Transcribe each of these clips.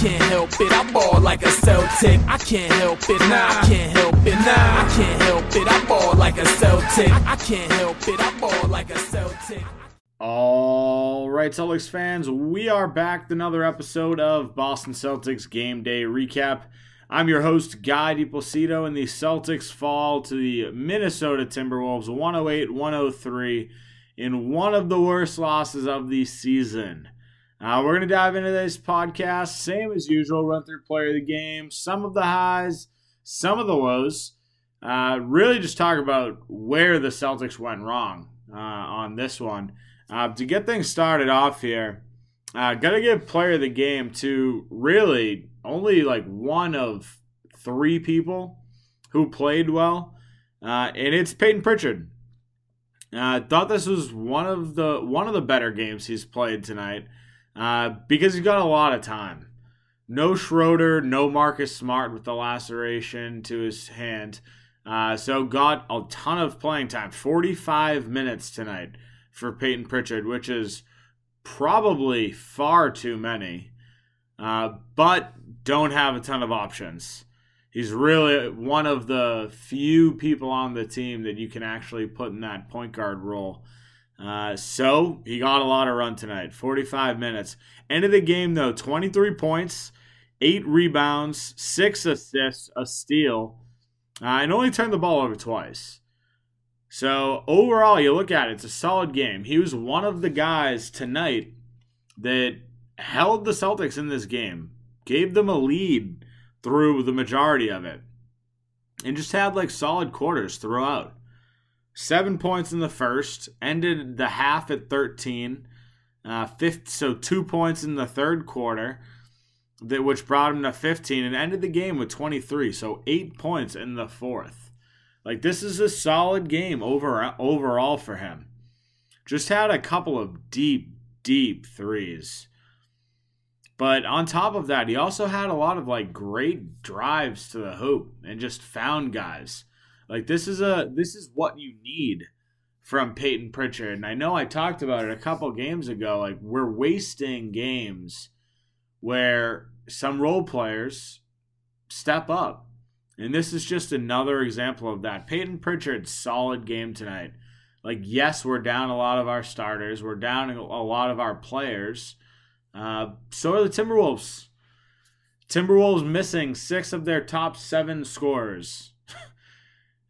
can't help it. I ball like a Celtic. I can't help it. Nah, I can't help it. Nah, I can't help it. I ball like a Celtic. I can't help it. I ball like a Celtic. All right, Celtics fans, we are back with another episode of Boston Celtics Game Day Recap. I'm your host, Guy DiPlacido, and the Celtics fall to the Minnesota Timberwolves 108 103 in one of the worst losses of the season. Uh, we're going to dive into this podcast, same as usual, run through player of the game, some of the highs, some of the lows. Uh, really just talk about where the Celtics went wrong uh, on this one. Uh, to get things started off here, uh, gotta give player of the game to really only like one of three people who played well, uh, and it's Peyton Pritchard. I uh, thought this was one of the one of the better games he's played tonight uh, because he's got a lot of time. No Schroeder, no Marcus Smart with the laceration to his hand. Uh, so got a ton of playing time, 45 minutes tonight for Peyton Pritchard, which is probably far too many, uh, but don't have a ton of options. He's really one of the few people on the team that you can actually put in that point guard role. Uh, so he got a lot of run tonight, 45 minutes. End of the game, though, 23 points, eight rebounds, six assists, a steal, uh, and only turned the ball over twice. So overall, you look at it, it's a solid game. He was one of the guys tonight that held the Celtics in this game, gave them a lead through the majority of it, and just had like solid quarters throughout. Seven points in the first, ended the half at 13. Uh, fifth, so two points in the third quarter, that which brought him to 15, and ended the game with 23. So eight points in the fourth. Like this is a solid game over overall for him. Just had a couple of deep, deep threes. But on top of that, he also had a lot of like great drives to the hoop and just found guys. Like this is a this is what you need from Peyton Pritchard. And I know I talked about it a couple games ago. Like we're wasting games where some role players step up and this is just another example of that. Peyton Pritchard, solid game tonight. Like, yes, we're down a lot of our starters, we're down a lot of our players. Uh, so are the Timberwolves. Timberwolves missing six of their top seven scorers.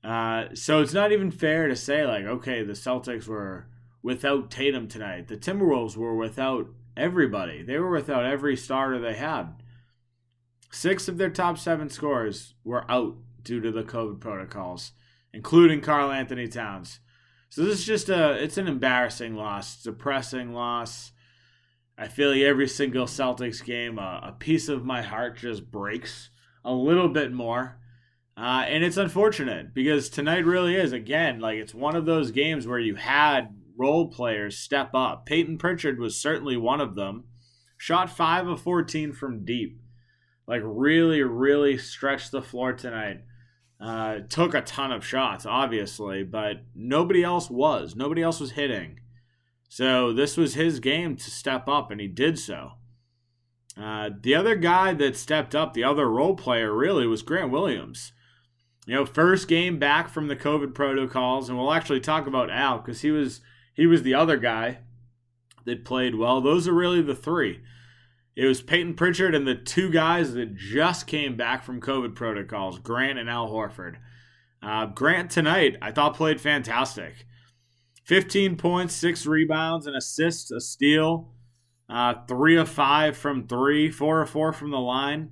Uh, so it's not even fair to say, like, okay, the Celtics were without Tatum tonight. The Timberwolves were without everybody, they were without every starter they had. Six of their top seven scorers were out due to the COVID protocols, including Karl-Anthony Towns. So this is just a it's an embarrassing loss, depressing loss. I feel like every single Celtics game, uh, a piece of my heart just breaks a little bit more. Uh, and it's unfortunate because tonight really is, again, like it's one of those games where you had role players step up. Peyton Pritchard was certainly one of them. Shot 5 of 14 from deep like really, really stretched the floor tonight. Uh, took a ton of shots, obviously, but nobody else was. Nobody else was hitting. So this was his game to step up, and he did so. Uh, the other guy that stepped up, the other role player, really was Grant Williams. You know, first game back from the COVID protocols, and we'll actually talk about Al because he was he was the other guy that played well. Those are really the three. It was Peyton Pritchard and the two guys that just came back from COVID protocols, Grant and Al Horford. Uh, Grant tonight, I thought played fantastic. 15 points, six rebounds, an assist, a steal, uh, three of five from three, four of four from the line.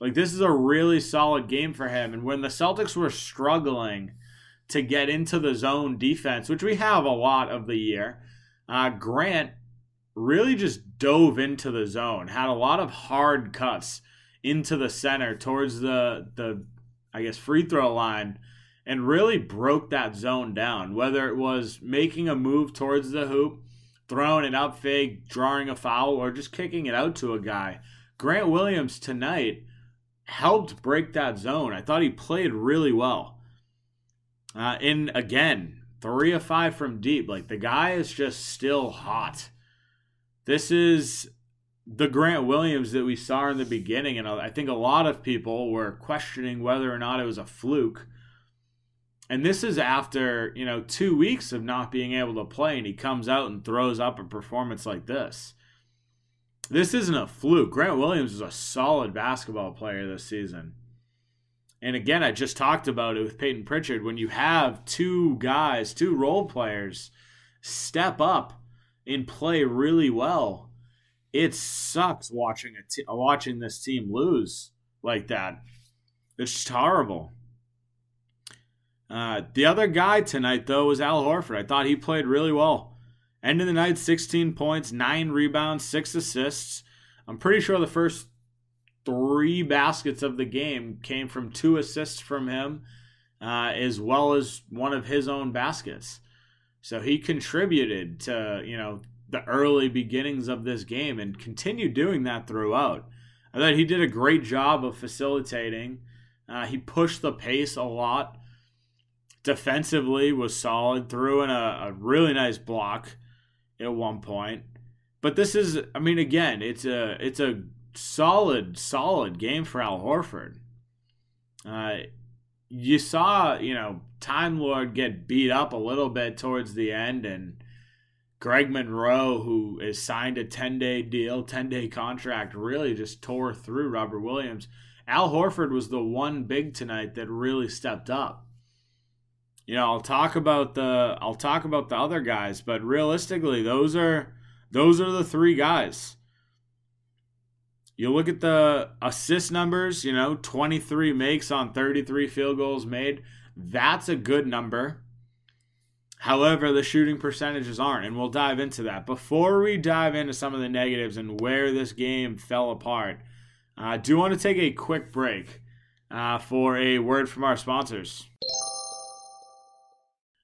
Like, this is a really solid game for him. And when the Celtics were struggling to get into the zone defense, which we have a lot of the year, uh, Grant really just dove into the zone, had a lot of hard cuts into the center towards the the I guess free throw line and really broke that zone down. Whether it was making a move towards the hoop, throwing it up fake, drawing a foul, or just kicking it out to a guy. Grant Williams tonight helped break that zone. I thought he played really well. Uh, and again, three of five from deep. Like the guy is just still hot. This is the Grant Williams that we saw in the beginning. And I think a lot of people were questioning whether or not it was a fluke. And this is after, you know, two weeks of not being able to play, and he comes out and throws up a performance like this. This isn't a fluke. Grant Williams is a solid basketball player this season. And again, I just talked about it with Peyton Pritchard. When you have two guys, two role players, step up and play really well, it sucks watching a t- watching this team lose like that. It's just horrible. Uh, the other guy tonight, though, was Al Horford. I thought he played really well. End of the night, 16 points, 9 rebounds, 6 assists. I'm pretty sure the first three baskets of the game came from two assists from him, uh, as well as one of his own baskets. So he contributed to, you know, the early beginnings of this game and continued doing that throughout. I thought he did a great job of facilitating. Uh, he pushed the pace a lot. Defensively was solid. Threw in a, a really nice block at one point. But this is, I mean, again, it's a it's a solid, solid game for Al Horford. Uh, you saw, you know, Time Lord get beat up a little bit towards the end, and Greg Monroe, who is signed a 10 day deal, 10 day contract, really just tore through Robert Williams. Al Horford was the one big tonight that really stepped up. You know, I'll talk about the I'll talk about the other guys, but realistically, those are those are the three guys. You look at the assist numbers, you know, 23 makes on 33 field goals made. That's a good number. However, the shooting percentages aren't, and we'll dive into that. Before we dive into some of the negatives and where this game fell apart, I do want to take a quick break uh, for a word from our sponsors.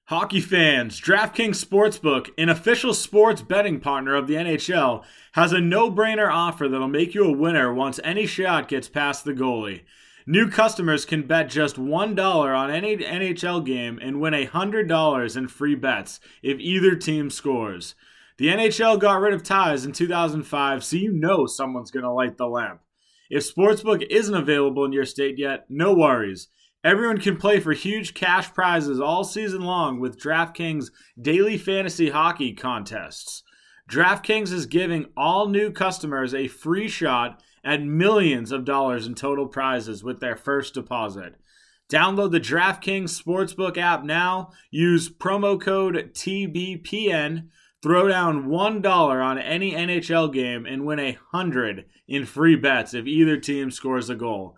Hockey fans, DraftKings Sportsbook, an official sports betting partner of the NHL, has a no brainer offer that'll make you a winner once any shot gets past the goalie. New customers can bet just $1 on any NHL game and win $100 in free bets if either team scores. The NHL got rid of ties in 2005, so you know someone's going to light the lamp. If Sportsbook isn't available in your state yet, no worries. Everyone can play for huge cash prizes all season long with DraftKings daily fantasy hockey contests. DraftKings is giving all new customers a free shot at millions of dollars in total prizes with their first deposit. Download the DraftKings Sportsbook app now. Use promo code TBPN. Throw down $1 on any NHL game and win a 100 in free bets if either team scores a goal.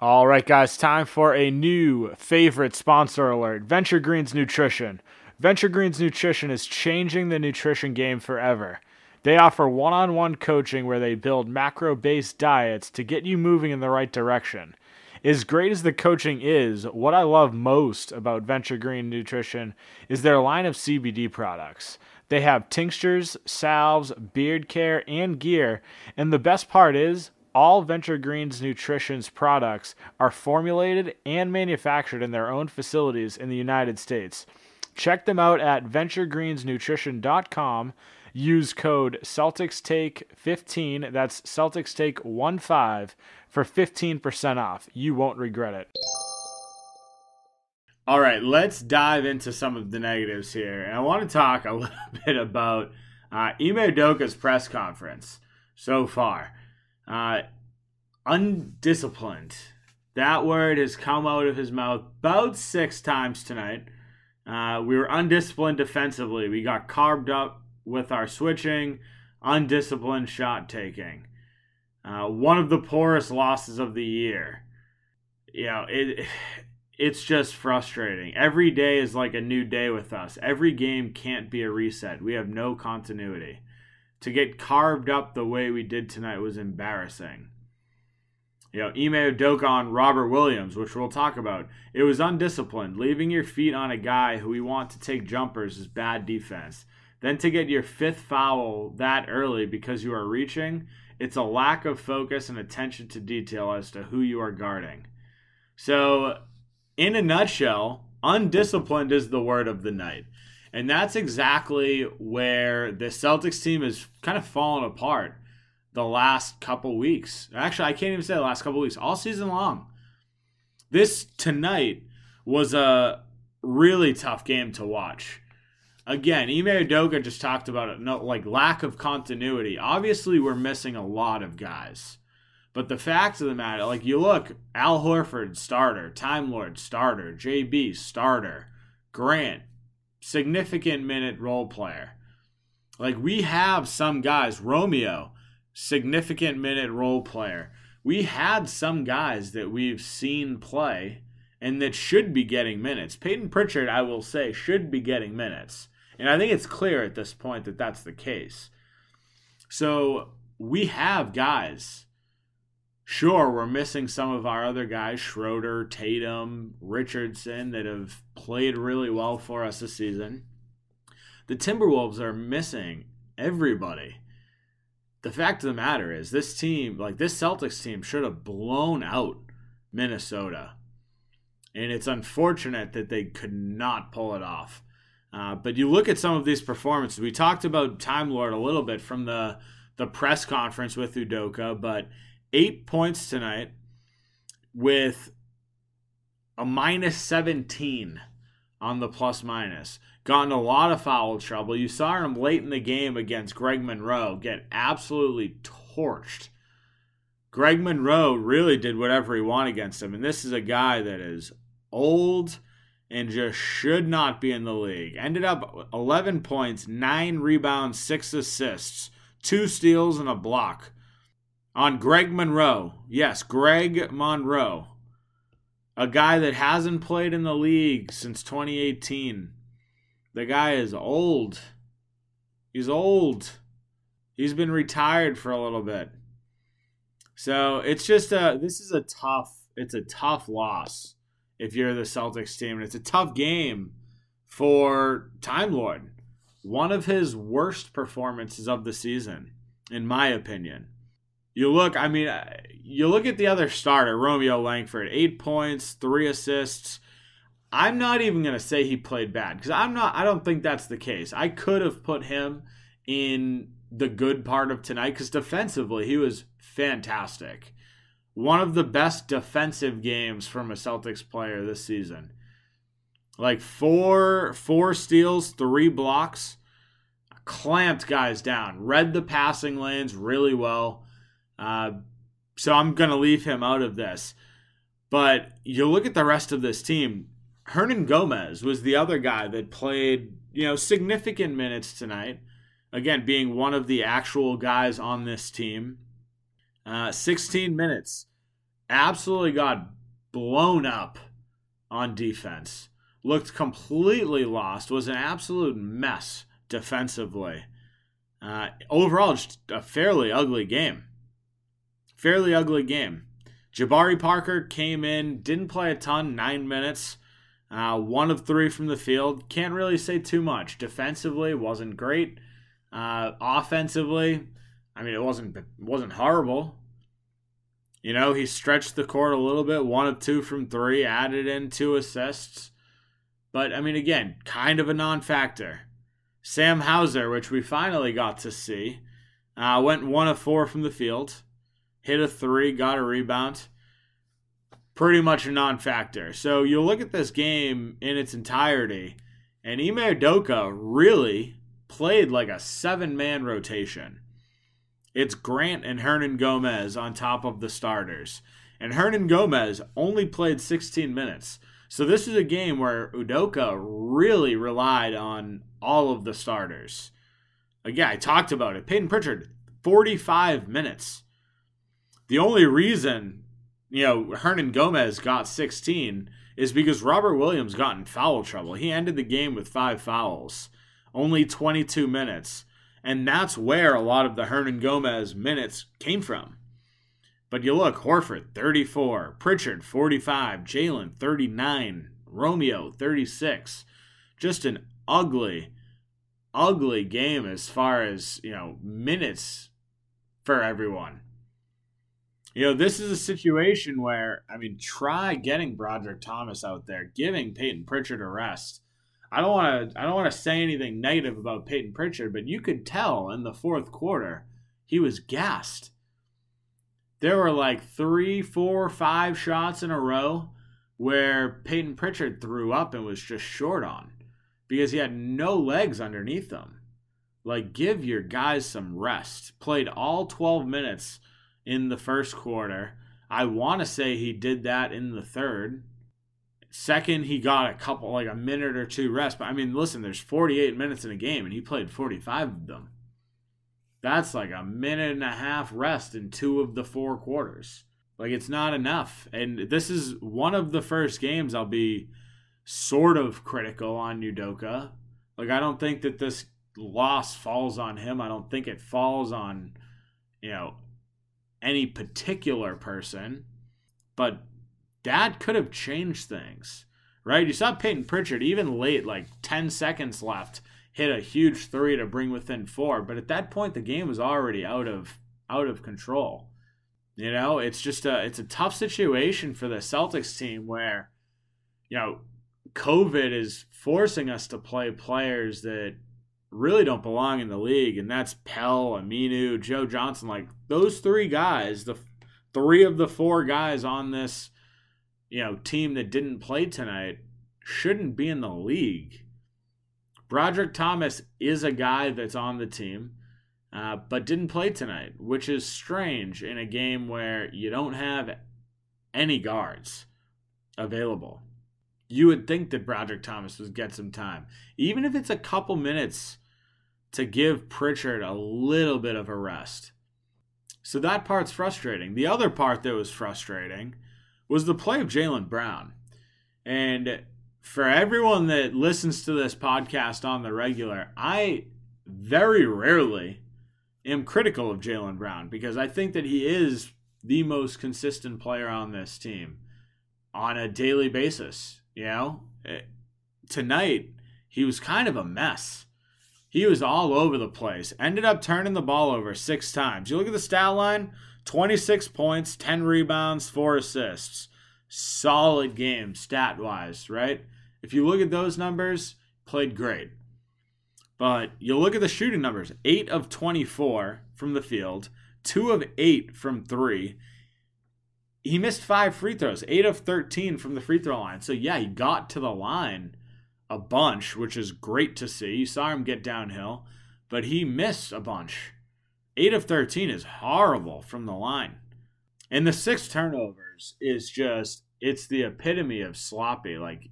All right, guys, time for a new favorite sponsor alert Venture Greens Nutrition. Venture Greens Nutrition is changing the nutrition game forever. They offer one on one coaching where they build macro based diets to get you moving in the right direction. As great as the coaching is, what I love most about Venture Green Nutrition is their line of CBD products. They have tinctures, salves, beard care, and gear, and the best part is all Venture Greens Nutrition's products are formulated and manufactured in their own facilities in the United States. Check them out at venturegreensnutrition.com. Use code CelticsTake15, that's CelticsTake15, for 15% off. You won't regret it. All right, let's dive into some of the negatives here. And I want to talk a little bit about uh, Ime Udoka's press conference so far. Uh, undisciplined. That word has come out of his mouth about six times tonight. Uh, we were undisciplined defensively. We got carved up with our switching, undisciplined shot taking. Uh, one of the poorest losses of the year. You know, it it's just frustrating. Every day is like a new day with us. Every game can't be a reset. We have no continuity to get carved up the way we did tonight was embarrassing. You know, Ime Udoka on Robert Williams, which we'll talk about. It was undisciplined. Leaving your feet on a guy who we want to take jumpers is bad defense. Then to get your fifth foul that early because you are reaching, it's a lack of focus and attention to detail as to who you are guarding. So, in a nutshell, undisciplined is the word of the night. And that's exactly where the Celtics team has kind of fallen apart the last couple weeks. Actually, I can't even say the last couple weeks, all season long. This tonight was a really tough game to watch. Again, Ime Udoka just talked about it, no, like lack of continuity. Obviously, we're missing a lot of guys. But the fact of the matter, like you look, Al Horford, starter, Time Lord, starter, JB, starter, Grant, significant minute role player. Like we have some guys, Romeo, significant minute role player. We had some guys that we've seen play and that should be getting minutes. Peyton Pritchard, I will say, should be getting minutes. And I think it's clear at this point that that's the case. So we have guys Sure, we're missing some of our other guys, Schroeder, Tatum, Richardson, that have played really well for us this season. The Timberwolves are missing everybody. The fact of the matter is, this team, like this Celtics team, should have blown out Minnesota. And it's unfortunate that they could not pull it off. Uh, but you look at some of these performances. We talked about Time Lord a little bit from the, the press conference with Udoka, but eight points tonight with a minus 17 on the plus minus. Gotten a lot of foul trouble. You saw him late in the game against Greg Monroe get absolutely torched. Greg Monroe really did whatever he wanted against him. And this is a guy that is old and just should not be in the league. Ended up 11 points, 9 rebounds, 6 assists, 2 steals, and a block on Greg Monroe. Yes, Greg Monroe. A guy that hasn't played in the league since 2018. The guy is old. He's old. He's been retired for a little bit. So it's just a this is a tough it's a tough loss if you're the Celtics team. And it's a tough game for Time Lord. One of his worst performances of the season, in my opinion. You look, I mean, uh, you look at the other starter, Romeo Langford, eight points, three assists. I'm not even going to say he played bad because I'm not, I don't think that's the case. I could have put him in the good part of tonight because defensively, he was fantastic. One of the best defensive games from a Celtics player this season. Like four four steals, three blocks, clamped guys down, read the passing lanes really well. Uh, so I'm going to leave him out of this. But you look at the rest of this team. Hernangomez was the other guy that played, you know, significant minutes tonight. Again, being one of the actual guys on this team. Uh, 16 minutes. Absolutely got blown up on defense. Looked completely lost. Was an absolute mess defensively. Uh, overall, just a fairly ugly game fairly ugly game. Jabari Parker came in, didn't play a ton, nine minutes, uh, one of three from the field. Can't really say too much. Defensively, wasn't great. Uh, offensively, I mean, it wasn't wasn't horrible. You know, he stretched the court a little bit, one of two from three, added in two assists. But I mean, again, kind of a non-factor. Sam Hauser, which we finally got to see, uh, went one of four from the field hit a three, got a rebound. Pretty much a non factor. So you look at this game in its entirety, and Ime Udoka really played like a seven man rotation. It's Grant and Hernangomez on top of the starters. And Hernangomez only played 16 minutes. So this is a game where Udoka really relied on all of the starters. Again, I talked about it. Peyton Pritchard, 45 minutes. The only reason, you know, Hernangomez got 16 is because Robert Williams got in foul trouble. He ended the game with five fouls, only 22 minutes. And that's where a lot of the Hernangomez minutes came from. But you look, Horford, 34, Pritchard, 45, Jaylen, 39, Romeo, 36. Just an ugly, ugly game as far as, you know, minutes for everyone. You know, this is a situation where, I mean, try getting Brodric Thomas out there, giving Peyton Pritchard a rest. I don't want to I don't want to say anything negative about Peyton Pritchard, but you could tell in the fourth quarter he was gassed. There were like three, four, five shots in a row where Peyton Pritchard threw up and was just short on because he had no legs underneath him. Like, give your guys some rest. Played all 12 minutes in the first quarter. I want to say he did that in the third. Second, he got a couple, like a minute or two rest. But I mean, listen, there's 48 minutes in a game, and he played 45 of them. That's like a minute and a half rest in two of the four quarters. Like, it's not enough. And this is one of the first games I'll be sort of critical on Udoka. Like, I don't think that this loss falls on him. I don't think it falls on, you know, any particular person. But that could have changed things, right? You saw Peyton Pritchard, even late, like 10 seconds left, hit a huge three to bring within four. But at that point, the game was already out of out of control. You know, it's just a it's a tough situation for the Celtics team where, you know, COVID is forcing us to play players that really don't belong in the league, and that's Pelle, Aminu, Joe Johnson. Like those three guys, the three of the four guys on this, you know, team that didn't play tonight shouldn't be in the league. Brodric Thomas is a guy that's on the team, uh, but didn't play tonight, which is strange in a game where you don't have any guards available you would think that Brodric Thomas would get some time, even if it's a couple minutes to give Pritchard a little bit of a rest. So that part's frustrating. The other part that was frustrating was the play of Jaylen Brown. And for everyone that listens to this podcast on the regular, I very rarely am critical of Jaylen Brown because I think that he is the most consistent player on this team on a daily basis. You know, eh, tonight he was kind of a mess. He was all over the place. Ended up turning the ball over six times. You look at the stat line 26 points, 10 rebounds, 4 assists. Solid game stat wise, right? If you look at those numbers, played great. But you look at the shooting numbers 8 of 24 from the field, 2 of 8 from 3, he missed five free throws, eight of 13 from the free throw line. So, yeah, he got to the line a bunch, which is great to see. You saw him get downhill, but he missed a bunch. Eight of 13 is horrible from the line. And the six turnovers is just, it's the epitome of sloppy. Like,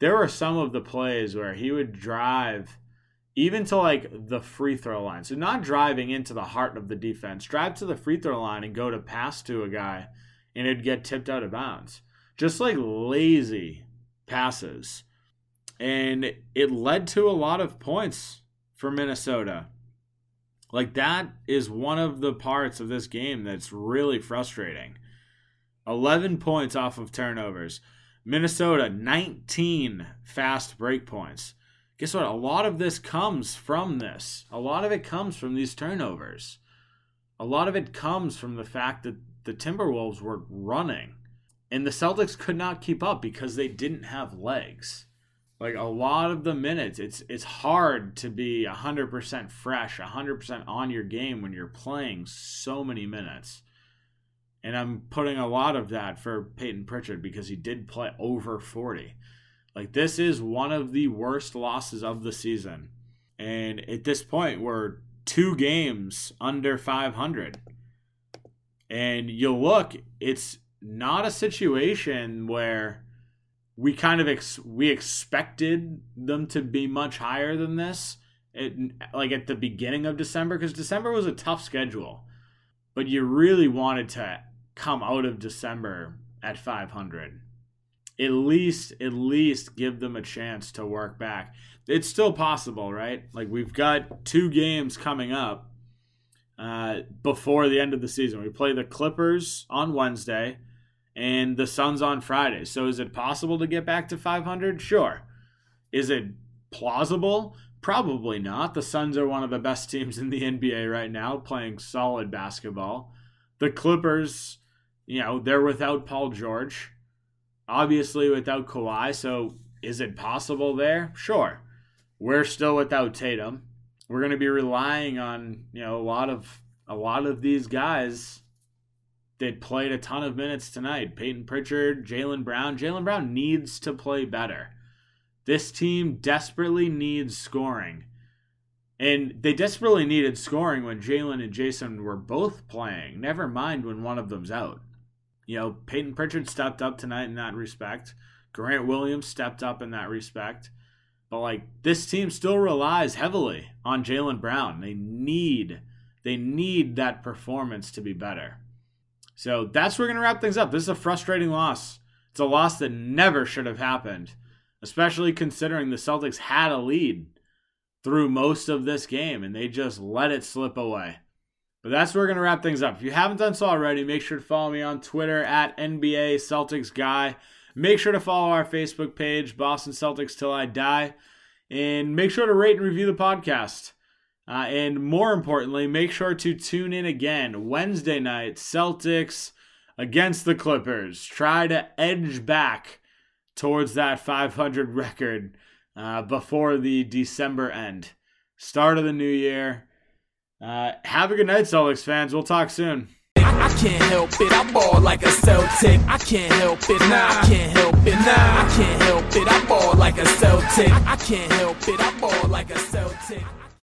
there were some of the plays where he would drive even to like the free throw line. So not driving into the heart of the defense, drive to the free throw line and go to pass to a guy and it'd get tipped out of bounds. Just like lazy passes. And it led to a lot of points for Minnesota. Like that is one of the parts of this game that's really frustrating. 11 points off of turnovers. Minnesota 19 fast break points guess what? A lot of this comes from this. A lot of it comes from these turnovers. A lot of it comes from the fact that the Timberwolves were running and the Celtics could not keep up because they didn't have legs. Like a lot of the minutes, it's it's hard to be 100% fresh, 100% on your game when you're playing so many minutes. And I'm putting a lot of that for peyton Pritchard because he did play over 40. Like this is one of the worst losses of the season. And at this point, we're two games under 500. And you look, it's not a situation where we kind of ex- we expected them to be much higher than this. It, like at the beginning of December, because December was a tough schedule, but you really wanted to come out of December at 500 at least at least give them a chance to work back. It's still possible, right? Like we've got two games coming up. uh, before the end of the season. We play the Clippers on Wednesday and the Suns on Friday. So is it possible to get back to 500? Sure. Is it plausible? Probably not. The Suns are one of the best teams in the NBA right now, playing solid basketball. The Clippers, you know, they're without Paul George, obviously without Kawhi. So is it possible there? Sure. We're still without Tatum. We're going to be relying on, you know, a lot of a lot of these guys that played a ton of minutes tonight. Peyton Pritchard, Jaylen Brown. Jaylen Brown needs to play better. This team desperately needs scoring. And they desperately needed scoring when Jaylen and Jayson were both playing, never mind when one of them's out. You know, Peyton Pritchard stepped up tonight in that respect. Grant Williams stepped up in that respect. But like this team still relies heavily on Jaylen Brown. They need they need that performance to be better. So that's where we're gonna wrap things up. This is a frustrating loss. It's a loss that never should have happened, especially considering the Celtics had a lead through most of this game and they just let it slip away. But that's where we're gonna wrap things up. If you haven't done so already, make sure to follow me on Twitter at NBA Celtics Guy. Make sure to follow our Facebook page, Boston Celtics Till I Die. And make sure to rate and review the podcast. Uh, and more importantly, make sure to tune in again Wednesday night, Celtics against the Clippers. Try to edge back towards that 500 record uh, before the December end. Start of the new year. Uh, have a good night, Celtics fans. We'll talk soon. I can't help it, I ball like a Celtic. I can't help it, nah, I can't help it, nah, I can't help it, I ball like a Celtic. I can't help it, I ball like a.